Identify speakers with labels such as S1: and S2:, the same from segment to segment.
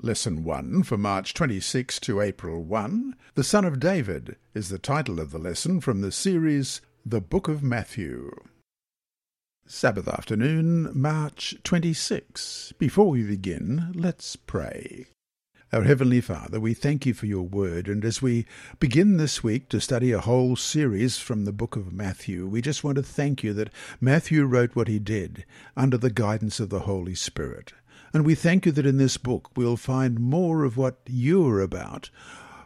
S1: Lesson 1 for March 26 to April 1. The Son of David is the title of the lesson from the series The Book of Matthew. Sabbath afternoon, March 26. Before we begin, let's pray. Our Heavenly Father, we thank you for your word, and as we begin this week to study a whole series from the book of Matthew, we just want to thank you that Matthew wrote what he did under the guidance of the Holy Spirit. And we thank you that in this book we'll find more of what you're about,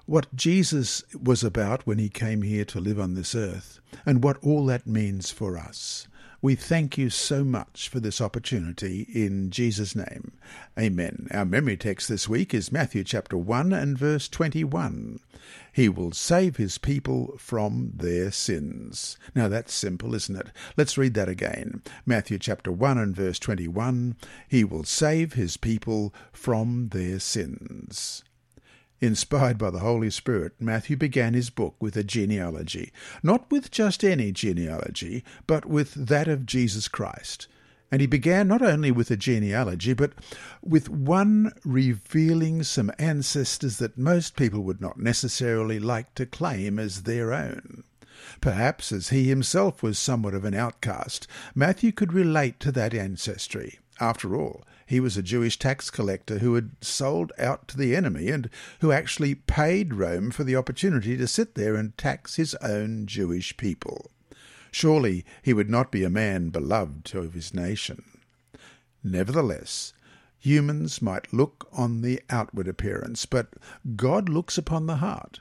S1: what Jesus was about when he came here to live on this earth, and what all that means for us. We thank you so much for this opportunity in Jesus' name. Amen. Our memory text this week is Matthew chapter 1 and verse 21. He will save his people from their sins. Now that's simple, isn't it? Let's read that again. Matthew chapter 1 and verse 21. He will save his people from their sins. Inspired by the Holy Spirit, Matthew began his book with a genealogy, not with just any genealogy, but with that of Jesus Christ. And he began not only with a genealogy, but with one revealing some ancestors that most people would not necessarily like to claim as their own. Perhaps as he himself was somewhat of an outcast, Matthew could relate to that ancestry. After all, he was a Jewish tax collector who had sold out to the enemy and who actually paid Rome for the opportunity to sit there and tax his own Jewish people. Surely he would not be a man beloved of his nation. Nevertheless, humans might look on the outward appearance, but God looks upon the heart.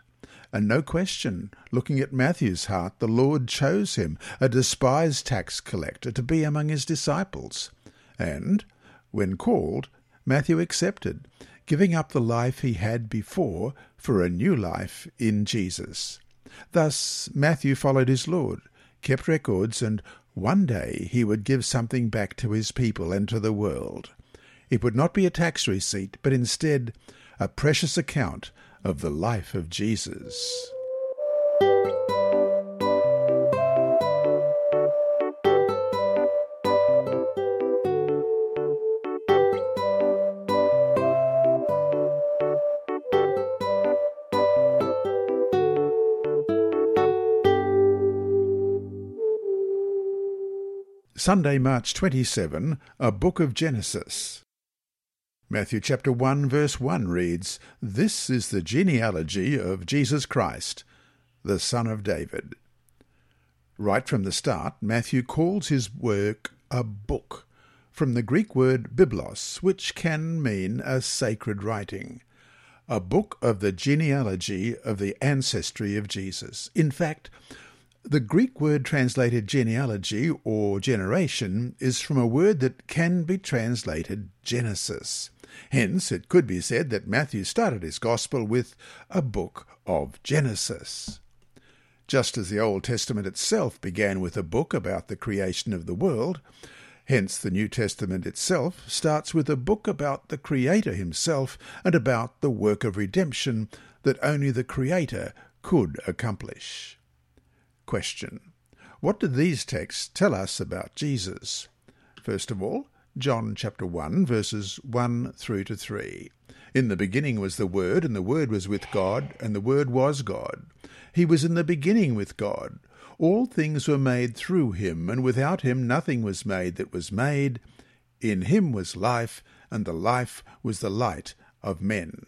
S1: And no question, looking at Matthew's heart, the Lord chose him, a despised tax collector, to be among his disciples. And when called, Matthew accepted, giving up the life he had before for a new life in Jesus. Thus Matthew followed his Lord, kept records, and one day he would give something back to his people and to the world. It would not be a tax receipt, but instead a precious account of the life of Jesus. Sunday, March 27, a book of Genesis. Matthew chapter 1 verse 1 reads, This is the genealogy of Jesus Christ, the son of David. Right from the start, Matthew calls his work a book, from the Greek word biblos, which can mean a sacred writing. A book of the genealogy of the ancestry of Jesus. In fact, the Greek word translated genealogy or generation is from a word that can be translated Genesis. Hence, it could be said that Matthew started his Gospel with a book of Genesis. Just as the Old Testament itself began with a book about the creation of the world, hence the New Testament itself starts with a book about the Creator himself and about the work of redemption that only the Creator could accomplish. Question. What do these texts tell us about Jesus? First of all, John chapter 1 verses 1 through to 3. In the beginning was the Word, and the Word was with God, and the Word was God. He was in the beginning with God. All things were made through him, and without him nothing was made that was made. In him was life, and the life was the light of men.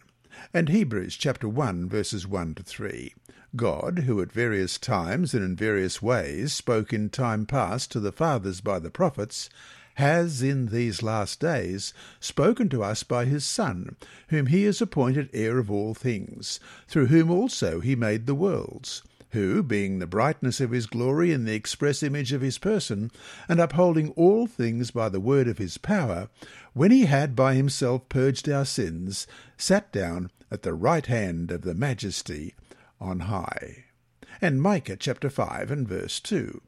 S1: And Hebrews chapter 1 verses 1 to 3. God, who at various times and in various ways spoke in time past to the fathers by the prophets, has in these last days spoken to us by his Son, whom he has appointed heir of all things, through whom also he made the worlds, who, being the brightness of his glory and the express image of his person, and upholding all things by the word of his power, when he had by himself purged our sins, sat down at the right hand of the majesty on high. And Micah chapter 5 and verse 2.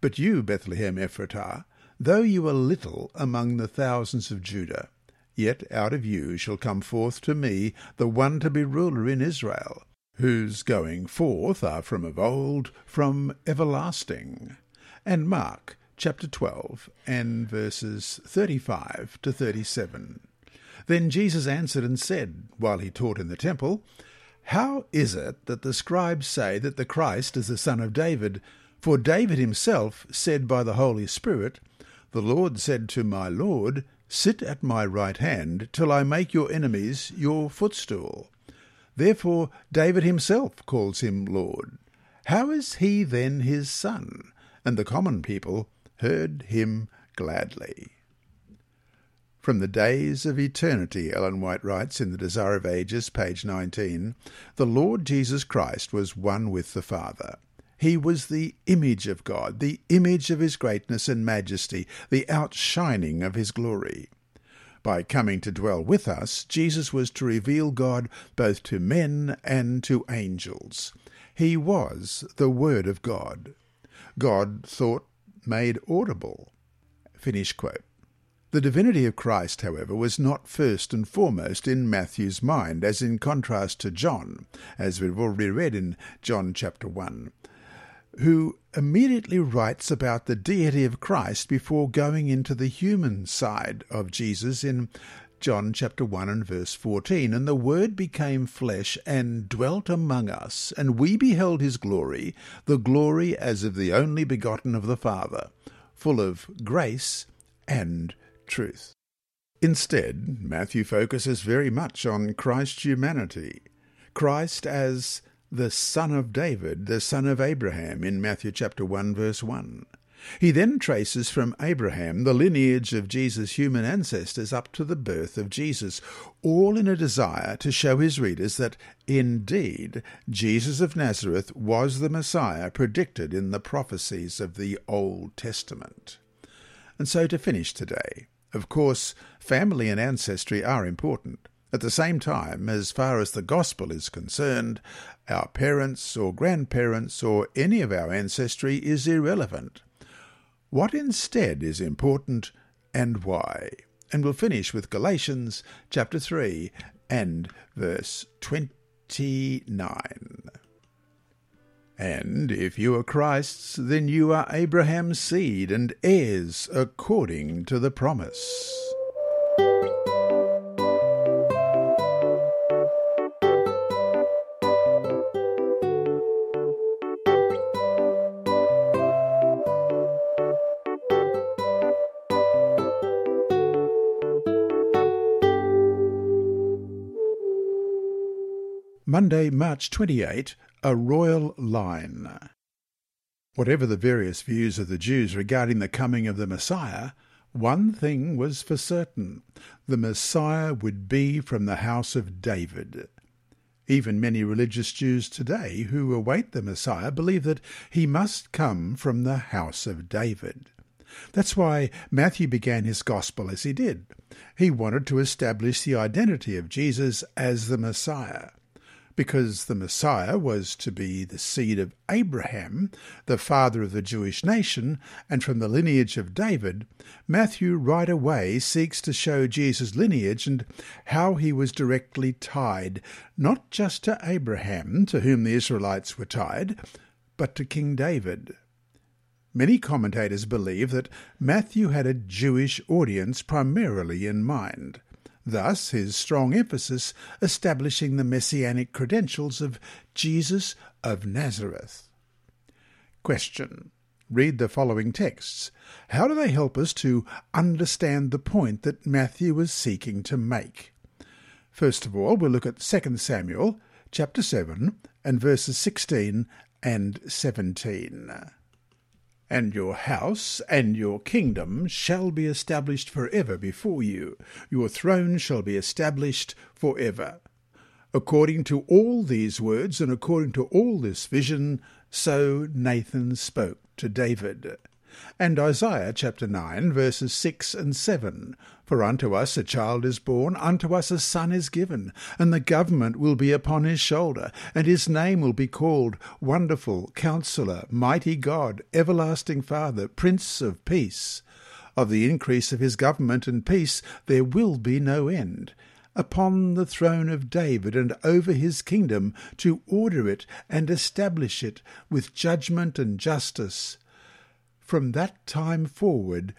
S1: But you, Bethlehem Ephratah, though you are little among the thousands of Judah, yet out of you shall come forth to me the one to be ruler in Israel, whose going forth are from of old, from everlasting. And Mark chapter 12 and verses 35 to 37. Then Jesus answered and said, while he taught in the temple, How is it that the scribes say that the Christ is the son of David? For David himself said by the Holy Spirit, The Lord said to my Lord, Sit at my right hand till I make your enemies your footstool. Therefore David himself calls him Lord. How is he then his son? And the common people heard him gladly. From the days of eternity, Ellen White writes in The Desire of Ages, page 19, the Lord Jesus Christ was one with the Father. He was the image of God, the image of his greatness and majesty, the outshining of his glory. By coming to dwell with us, Jesus was to reveal God both to men and to angels. He was the Word of God. God thought made audible. Finish quote. The divinity of Christ, however, was not first and foremost in Matthew's mind, as in contrast to John, as we've already read in John chapter 1, who immediately writes about the deity of Christ before going into the human side of Jesus in John chapter 1 and verse 14. And the Word became flesh and dwelt among us, and we beheld his glory, the glory as of the only begotten of the Father, full of grace and truth. Instead, Matthew focuses very much on Christ's humanity. Christ as the son of David, the son of Abraham, in Matthew chapter 1 verse 1. He then traces from Abraham the lineage of Jesus' human ancestors up to the birth of Jesus, all in a desire to show his readers that indeed Jesus of Nazareth was the Messiah predicted in the prophecies of the Old Testament. And so to finish today, of course, family and ancestry are important. At the same time, as far as the gospel is concerned, our parents or grandparents or any of our ancestry is irrelevant. What instead is important and why? And we'll finish with Galatians chapter 3 and verse 29. And if you are Christ's, then you are Abraham's seed and heirs according to the promise. Monday, March 28, a royal line. Whatever the various views of the Jews regarding the coming of the Messiah, one thing was for certain the Messiah would be from the house of David. Even many religious Jews today who await the Messiah believe that he must come from the house of David. That's why Matthew began his gospel as he did. He wanted to establish the identity of Jesus as the Messiah because the Messiah was to be the seed of Abraham, the father of the Jewish nation, and from the lineage of David, Matthew right away seeks to show Jesus' lineage and how he was directly tied, not just to Abraham, to whom the Israelites were tied, but to King David. Many commentators believe that Matthew had a Jewish audience primarily in mind. Thus, his strong emphasis establishing the messianic credentials of Jesus of Nazareth. Question. Read the following texts. How do they help us to understand the point that Matthew was seeking to make? First of all, we'll look at 2 Samuel chapter 7 and verses 16 and 17 and your house and your kingdom shall be established for ever before you. Your throne shall be established for ever. According to all these words and according to all this vision, so Nathan spoke to David. And Isaiah chapter 9, verses 6 and 7 For unto us a child is born, unto us a son is given, and the government will be upon his shoulder, and his name will be called Wonderful, Counselor, Mighty God, Everlasting Father, Prince of Peace. Of the increase of his government and peace there will be no end. Upon the throne of David and over his kingdom, to order it and establish it with judgment and justice from that time forward,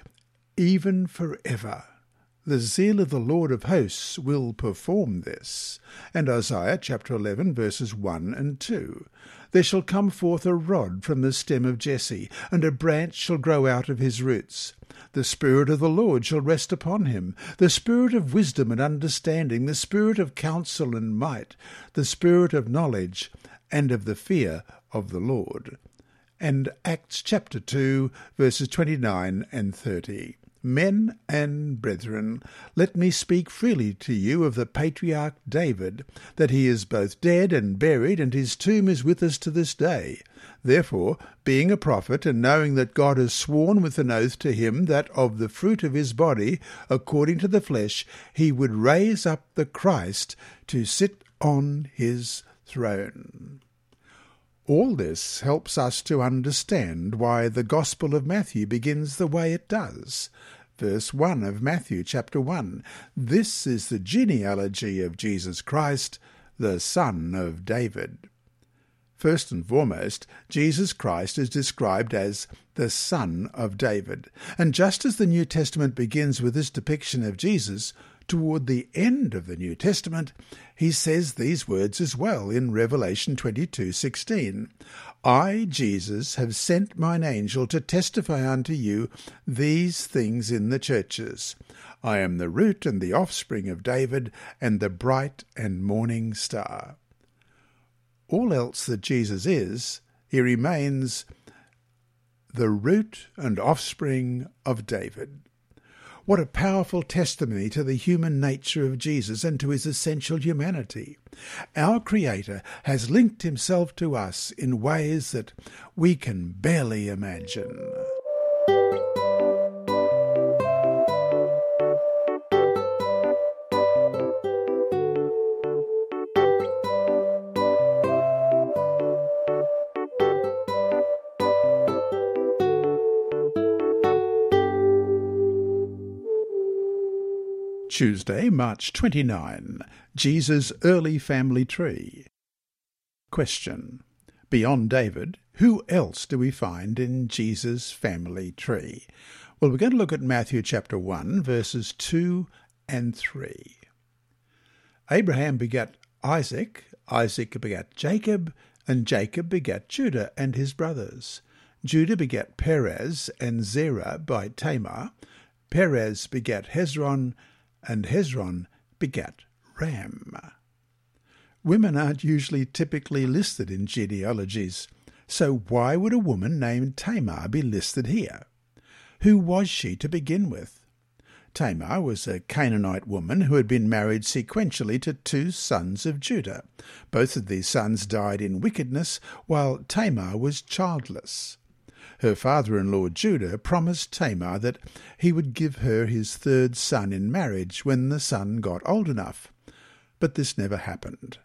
S1: even forever. The zeal of the Lord of hosts will perform this. And Isaiah chapter 11 verses 1 and 2. There shall come forth a rod from the stem of Jesse, and a branch shall grow out of his roots. The Spirit of the Lord shall rest upon him, the Spirit of wisdom and understanding, the Spirit of counsel and might, the Spirit of knowledge, and of the fear of the Lord. And Acts chapter 2, verses 29 and 30. Men and brethren, let me speak freely to you of the patriarch David, that he is both dead and buried, and his tomb is with us to this day. Therefore, being a prophet, and knowing that God has sworn with an oath to him that of the fruit of his body, according to the flesh, he would raise up the Christ to sit on his throne. All this helps us to understand why the Gospel of Matthew begins the way it does. Verse 1 of Matthew chapter 1 This is the genealogy of Jesus Christ, the son of David. First and foremost, Jesus Christ is described as the Son of David. And just as the New Testament begins with this depiction of Jesus, toward the end of the New Testament, he says these words as well in Revelation 22:16. I, Jesus, have sent mine angel to testify unto you these things in the churches. I am the root and the offspring of David, and the bright and morning star. All else that Jesus is, he remains the root and offspring of David. What a powerful testimony to the human nature of Jesus and to his essential humanity. Our Creator has linked himself to us in ways that we can barely imagine. Tuesday, March 29. Jesus' early family tree. Question. Beyond David, who else do we find in Jesus' family tree? Well, we're going to look at Matthew chapter 1, verses 2 and 3. Abraham begat Isaac, Isaac begat Jacob, and Jacob begat Judah and his brothers. Judah begat Perez and Zerah by Tamar. Perez begat Hezron, and Hezron begat Ram. Women aren't usually typically listed in genealogies, so why would a woman named Tamar be listed here? Who was she to begin with? Tamar was a Canaanite woman who had been married sequentially to two sons of Judah. Both of these sons died in wickedness, while Tamar was childless. Her father in law Judah promised Tamar that he would give her his third son in marriage when the son got old enough. But this never happened.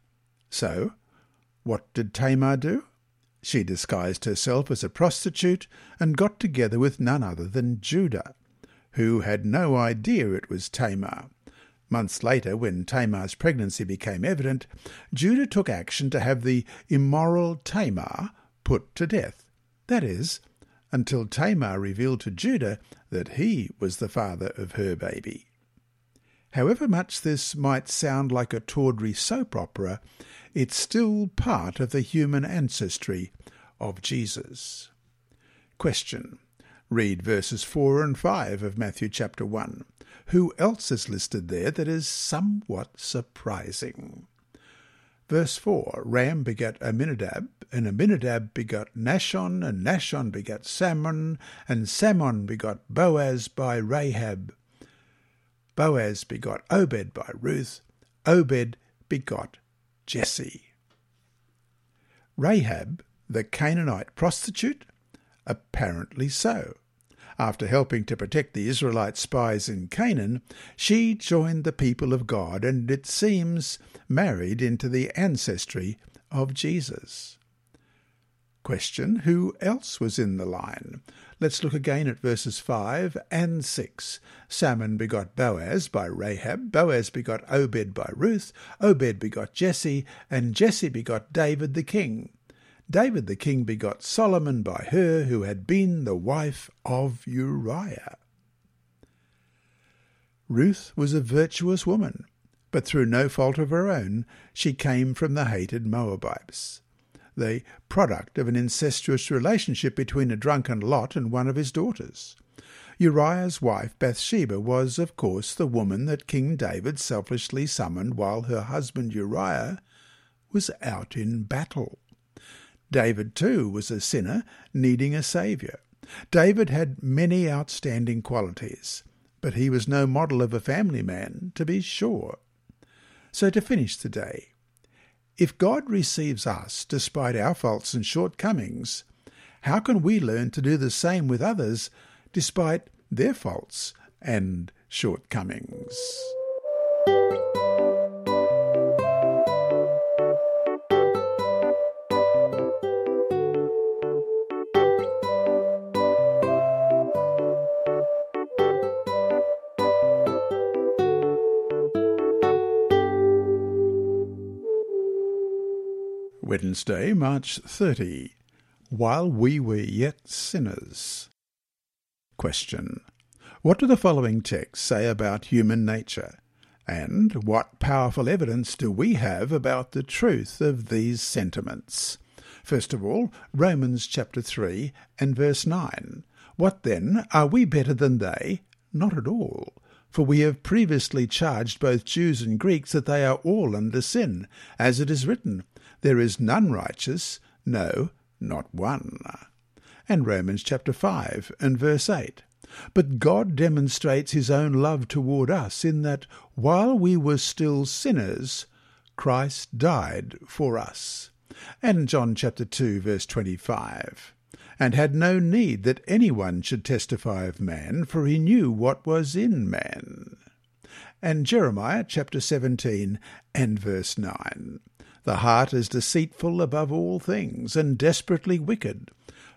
S1: So, what did Tamar do? She disguised herself as a prostitute and got together with none other than Judah, who had no idea it was Tamar. Months later, when Tamar's pregnancy became evident, Judah took action to have the immoral Tamar put to death. That is, until Tamar revealed to Judah that he was the father of her baby. However much this might sound like a tawdry soap opera, it's still part of the human ancestry of Jesus. Question. Read verses 4 and 5 of Matthew chapter 1. Who else is listed there that is somewhat surprising? Verse 4 Ram begat Amminadab, Uh, and Amminadab begot Nahshon, and Nahshon begot Salmon, and Salmon begot Boaz by Rahab. Boaz begot Obed by Ruth, Obed begot Jesse. Rahab, the Canaanite prostitute? Apparently so. After helping to protect the Israelite spies in Canaan, she joined the people of God and, it seems, married into the ancestry of Jesus. Question Who else was in the line? Let's look again at verses 5 and 6. Salmon begot Boaz by Rahab, Boaz begot Obed by Ruth, Obed begot Jesse, and Jesse begot David the king. David the king begot Solomon by her who had been the wife of Uriah. Ruth was a virtuous woman, but through no fault of her own, she came from the hated Moabites, the product of an incestuous relationship between a drunken Lot and one of his daughters. Uriah's wife Bathsheba was, of course, the woman that King David selfishly summoned while her husband Uriah was out in battle. David, too, was a sinner needing a saviour. David had many outstanding qualities, but he was no model of a family man, to be sure. So to finish the day, if God receives us despite our faults and shortcomings, how can we learn to do the same with others despite their faults and shortcomings? Wednesday, March 30. While we were yet sinners. Question. What do the following texts say about human nature? And what powerful evidence do we have about the truth of these sentiments? First of all, Romans chapter 3 and verse 9. What then? Are we better than they? Not at all. For we have previously charged both Jews and Greeks that they are all under sin, as it is written, There is none righteous, no, not one. And Romans chapter 5 and verse 8. But God demonstrates his own love toward us in that while we were still sinners, Christ died for us. And John chapter 2 verse 25 and had no need that any one should testify of man, for he knew what was in man. And Jeremiah chapter 17 and verse 9. The heart is deceitful above all things, and desperately wicked.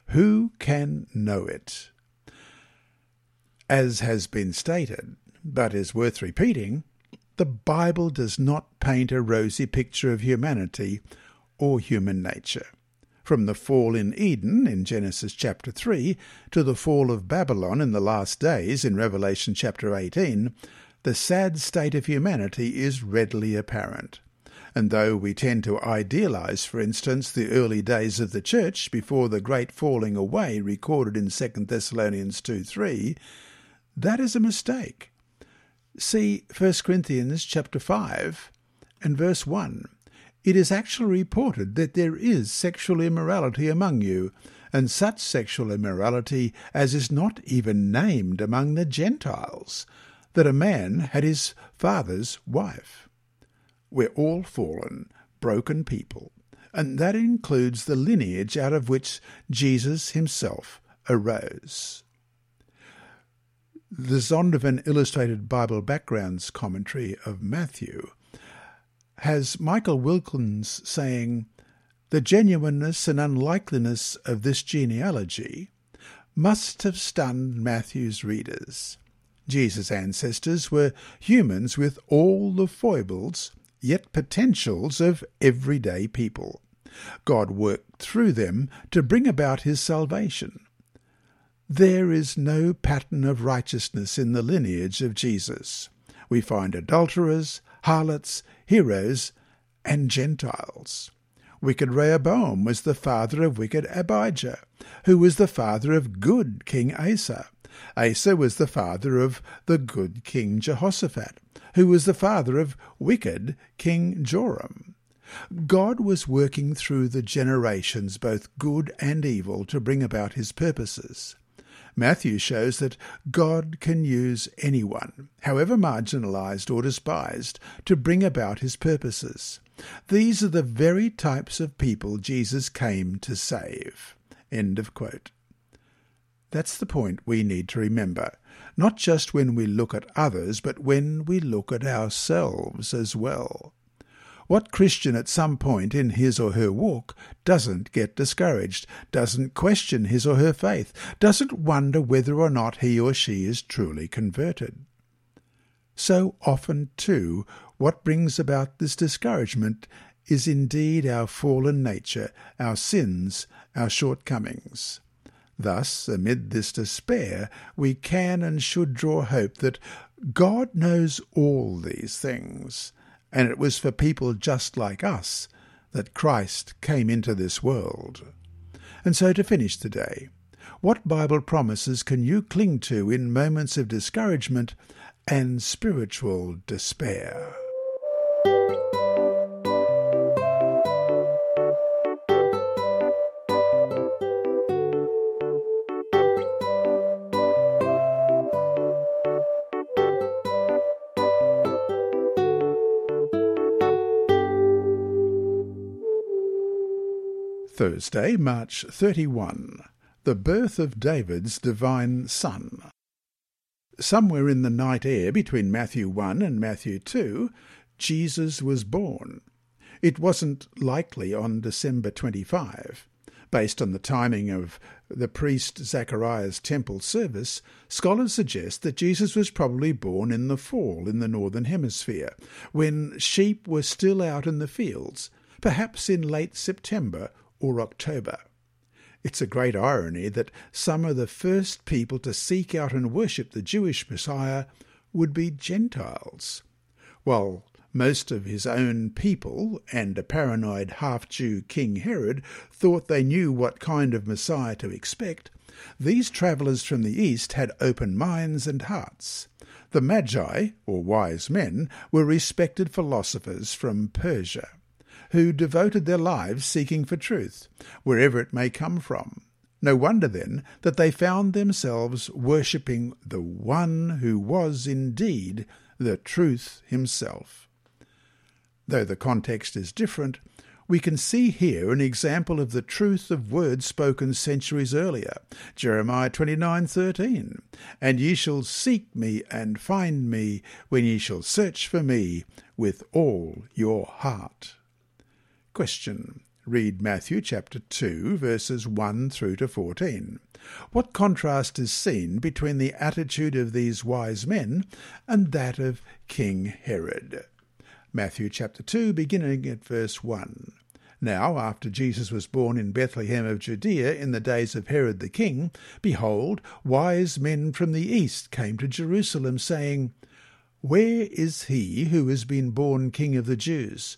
S1: Who can know it? As has been stated, but is worth repeating, the Bible does not paint a rosy picture of humanity or human nature. From the fall in Eden in Genesis chapter 3 to the fall of Babylon in the last days in Revelation chapter 18, the sad state of humanity is readily apparent. And though we tend to idealize, for instance, the early days of the church before the great falling away recorded in 2 Thessalonians 2 3, that is a mistake. See 1 Corinthians chapter 5 and verse 1 it is actually reported that there is sexual immorality among you, and such sexual immorality as is not even named among the Gentiles, that a man had his father's wife. We're all fallen, broken people, and that includes the lineage out of which Jesus himself arose. The Zondervan Illustrated Bible Backgrounds commentary of Matthew has Michael Wilkins saying, The genuineness and unlikeliness of this genealogy must have stunned Matthew's readers. Jesus' ancestors were humans with all the foibles, yet potentials, of everyday people. God worked through them to bring about his salvation. There is no pattern of righteousness in the lineage of Jesus. We find adulterers, harlots, heroes, and Gentiles. Wicked Rehoboam was the father of wicked Abijah, who was the father of good King Asa. Asa was the father of the good King Jehoshaphat, who was the father of wicked King Joram. God was working through the generations, both good and evil, to bring about his purposes. Matthew shows that God can use anyone, however marginalized or despised, to bring about his purposes. These are the very types of people Jesus came to save. End of quote. That's the point we need to remember, not just when we look at others, but when we look at ourselves as well. What Christian at some point in his or her walk doesn't get discouraged, doesn't question his or her faith, doesn't wonder whether or not he or she is truly converted? So often, too, what brings about this discouragement is indeed our fallen nature, our sins, our shortcomings. Thus, amid this despair, we can and should draw hope that God knows all these things, and it was for people just like us that Christ came into this world. And so to finish today, what Bible promises can you cling to in moments of discouragement and spiritual despair? Thursday, March 31. The birth of David's divine son. Somewhere in the night air between Matthew 1 and Matthew 2, Jesus was born. It wasn't likely on December 25. Based on the timing of the priest Zachariah's temple service, scholars suggest that Jesus was probably born in the fall in the northern hemisphere, when sheep were still out in the fields, perhaps in late September or October. It's a great irony that some of the first people to seek out and worship the Jewish Messiah would be Gentiles. While most of his own people and a paranoid half Jew King Herod thought they knew what kind of Messiah to expect, these travellers from the East had open minds and hearts. The Magi, or wise men, were respected philosophers from Persia who devoted their lives seeking for truth, wherever it may come from. No wonder, then, that they found themselves worshipping the one who was indeed the truth himself. Though the context is different, we can see here an example of the truth of words spoken centuries earlier. Jeremiah 29:13, "And ye shall seek me and find me when ye shall search for me with all your heart." Question. Read Matthew chapter 2, verses 1 through to 14. What contrast is seen between the attitude of these wise men and that of King Herod? Matthew chapter 2, beginning at verse 1. Now, after Jesus was born in Bethlehem of Judea in the days of Herod the king, behold, wise men from the east came to Jerusalem, saying, Where is he who has been born King of the Jews?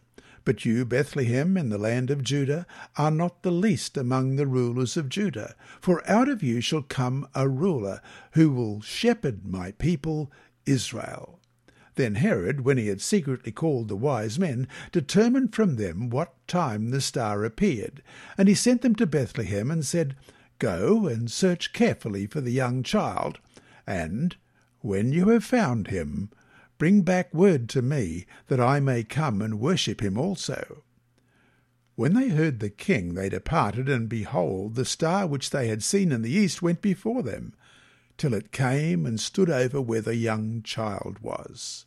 S1: But you, Bethlehem, in the land of Judah, are not the least among the rulers of Judah, for out of you shall come a ruler who will shepherd my people Israel. Then Herod, when he had secretly called the wise men, determined from them what time the star appeared. And he sent them to Bethlehem, and said, Go and search carefully for the young child, and, when you have found him, Bring back word to me, that I may come and worship him also. When they heard the king, they departed, and behold, the star which they had seen in the east went before them, till it came and stood over where the young child was.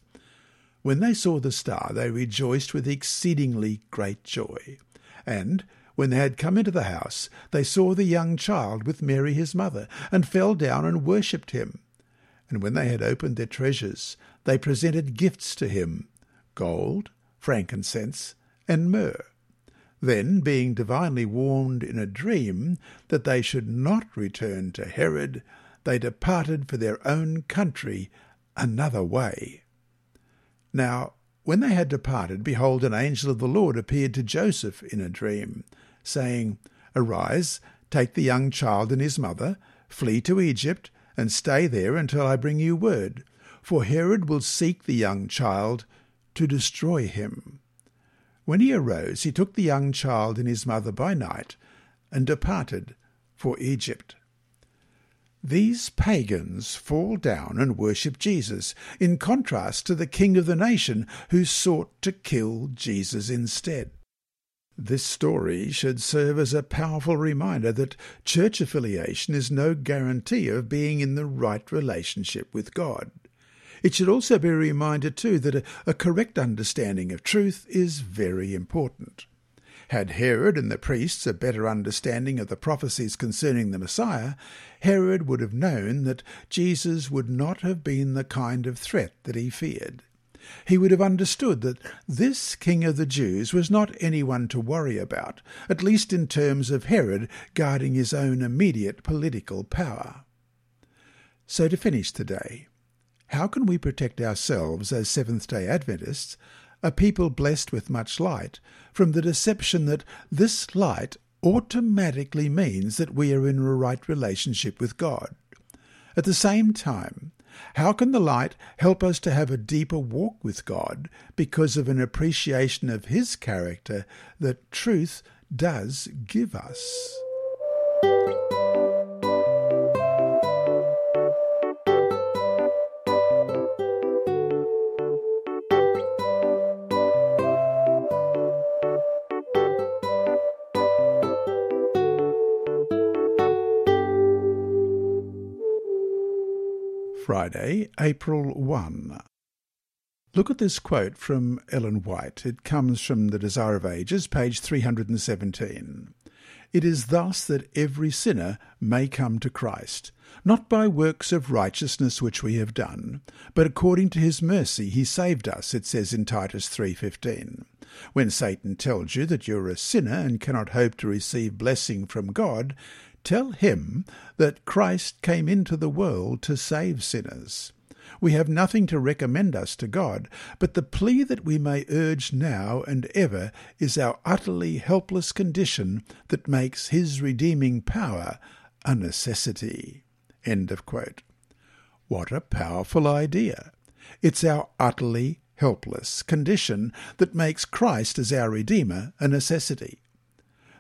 S1: When they saw the star, they rejoiced with exceedingly great joy. And when they had come into the house, they saw the young child with Mary his mother, and fell down and worshipped him. And when they had opened their treasures, they presented gifts to him gold, frankincense, and myrrh. Then, being divinely warned in a dream that they should not return to Herod, they departed for their own country another way. Now, when they had departed, behold, an angel of the Lord appeared to Joseph in a dream, saying, Arise, take the young child and his mother, flee to Egypt, and stay there until I bring you word, for Herod will seek the young child to destroy him. When he arose, he took the young child and his mother by night, and departed for Egypt. These pagans fall down and worship Jesus, in contrast to the king of the nation who sought to kill Jesus instead. This story should serve as a powerful reminder that church affiliation is no guarantee of being in the right relationship with God. It should also be a reminder, too, that a, a correct understanding of truth is very important. Had Herod and the priests a better understanding of the prophecies concerning the Messiah, Herod would have known that Jesus would not have been the kind of threat that he feared. He would have understood that this King of the Jews was not anyone to worry about, at least in terms of Herod guarding his own immediate political power. So to finish today, how can we protect ourselves as Seventh day Adventists, a people blessed with much light, from the deception that this light automatically means that we are in a right relationship with God? At the same time, how can the light help us to have a deeper walk with God because of an appreciation of His character that truth does give us? Friday, April 1. Look at this quote from Ellen White. It comes from The Desire of Ages, page 317. It is thus that every sinner may come to Christ, not by works of righteousness which we have done, but according to his mercy he saved us, it says in Titus 3:15. When Satan tells you that you're a sinner and cannot hope to receive blessing from God, Tell him that Christ came into the world to save sinners. We have nothing to recommend us to God, but the plea that we may urge now and ever is our utterly helpless condition that makes His redeeming power a necessity. End of quote. What a powerful idea! It's our utterly helpless condition that makes Christ as our Redeemer a necessity.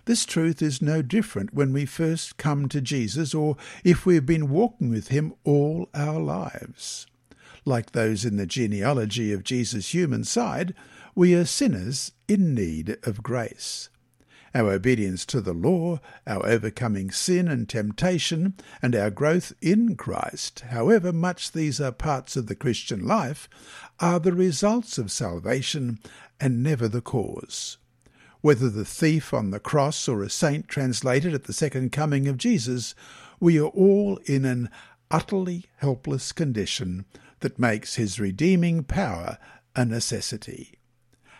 S1: This truth is no different when we first come to Jesus or if we have been walking with him all our lives. Like those in the genealogy of Jesus' human side, we are sinners in need of grace. Our obedience to the law, our overcoming sin and temptation, and our growth in Christ, however much these are parts of the Christian life, are the results of salvation and never the cause whether the thief on the cross or a saint translated at the second coming of Jesus, we are all in an utterly helpless condition that makes his redeeming power a necessity.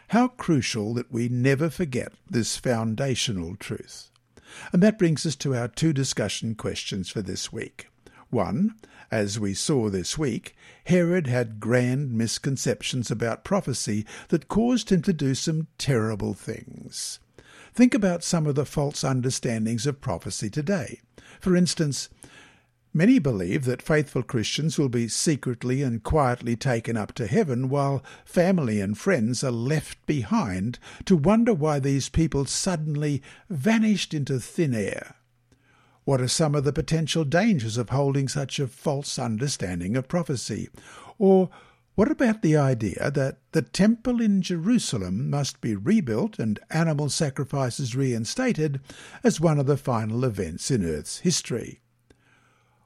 S1: How crucial that we never forget this foundational truth. And that brings us to our two discussion questions for this week. One, as we saw this week, Herod had grand misconceptions about prophecy that caused him to do some terrible things. Think about some of the false understandings of prophecy today. For instance, Many believe that faithful Christians will be secretly and quietly taken up to heaven while family and friends are left behind to wonder why these people suddenly vanished into thin air. What are some of the potential dangers of holding such a false understanding of prophecy? Or what about the idea that the temple in Jerusalem must be rebuilt and animal sacrifices reinstated as one of the final events in Earth's history?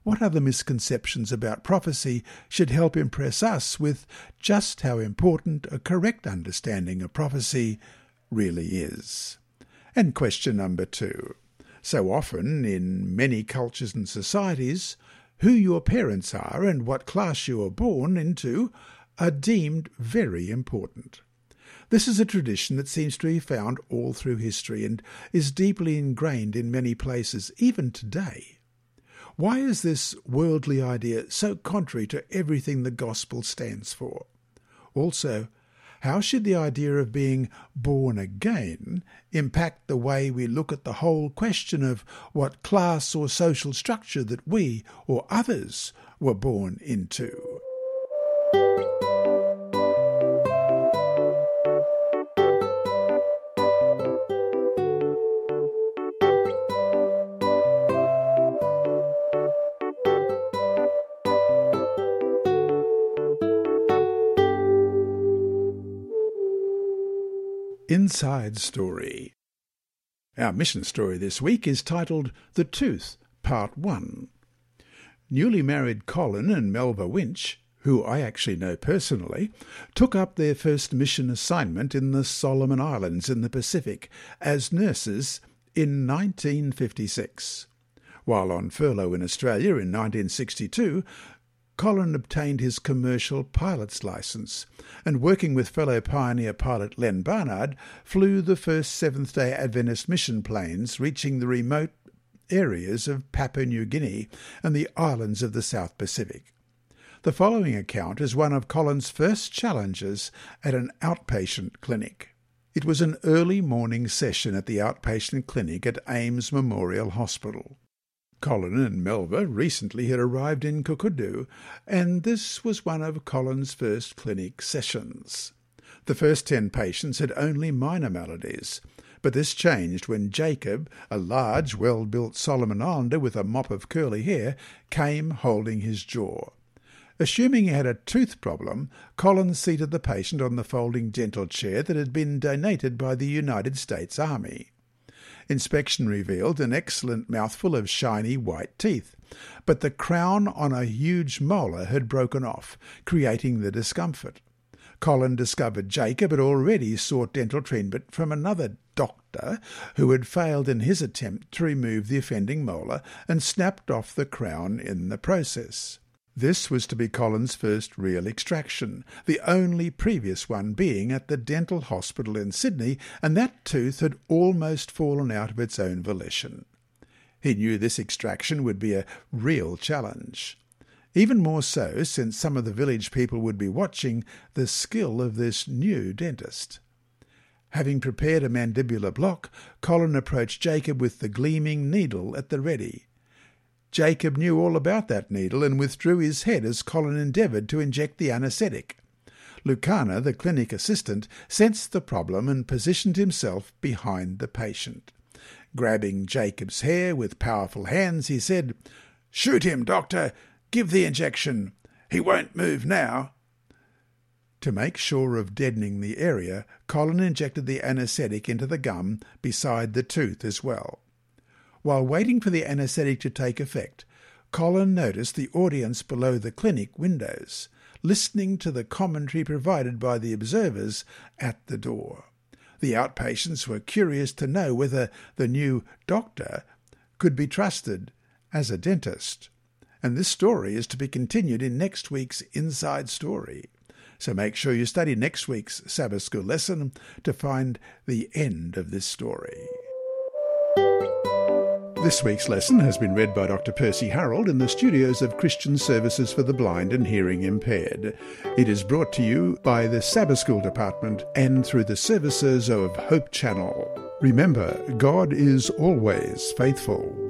S1: What other misconceptions about prophecy should help impress us with just how important a correct understanding of prophecy really is? And question number two. So often, in many cultures and societies, who your parents are and what class you are born into are deemed very important. This is a tradition that seems to be found all through history and is deeply ingrained in many places, even today. Why is this worldly idea so contrary to everything the gospel stands for? Also, how should the idea of being born again impact the way we look at the whole question of what class or social structure that we or others were born into? Inside Story. Our mission story this week is titled The Tooth, Part 1. Newly married Colin and Melba Winch who I actually know personally, took up their first mission assignment in the Solomon Islands in the Pacific as nurses in 1956. While on furlough in Australia in 1962, Colin obtained his commercial pilot's license and, working with fellow pioneer pilot Len Barnard, flew the first Seventh day Adventist mission planes reaching the remote areas of Papua New Guinea and the islands of the South Pacific. The following account is one of Colin's first challenges at an outpatient clinic. It was an early morning session at the outpatient clinic at Amyes Memorial Hospital. Colin and Melva recently had arrived in Kukudu, and this was one of Colin's first clinic sessions. The first ten patients had only minor maladies, but this changed when Jacob, a large, well built Solomon Islander with a mop of curly hair, came holding his jaw. Assuming he had a tooth problem, Colin seated the patient on the folding dental chair that had been donated by the United States Army. Inspection revealed an excellent mouthful of shiny white teeth, but the crown on a huge molar had broken off, creating the discomfort. Colin discovered Jacob had already sought dental treatment from another doctor who had failed in his attempt to remove the offending molar and snapped off the crown in the process. This was to be Colin's first real extraction, the only previous one being at the dental hospital in Sydney, and that tooth had almost fallen out of its own volition. He knew this extraction would be a real challenge. Even more so since some of the village people would be watching the skill of this new dentist. Having prepared a mandibular block, Colin approached Jacob with the gleaming needle at the ready. Jacob knew all about that needle and withdrew his head as Colin endeavoured to inject the anaesthetic. Lucana, the clinic assistant, sensed the problem and positioned himself behind the patient. Grabbing Jacob's hair with powerful hands, he said, Shoot him, doctor! Give the injection! He won't move now! To make sure of deadening the area, Colin injected the anaesthetic into the gum beside the tooth as well. While waiting for the anaesthetic to take effect, Colin noticed the audience below the clinic windows, listening to the commentary provided by the observers at the door. The outpatients were curious to know whether the new doctor could be trusted as a dentist. And this story is to be continued in next week's Inside Story. So make sure you study next week's Sabbath School lesson to find the end of this story. This week's lesson has been read by Dr. Percy Harold in the studios of Christian Services for the Blind and Hearing Impaired. It is brought to you by the Sabbath School Department and through the services of Hope Channel. Remember, God is always faithful.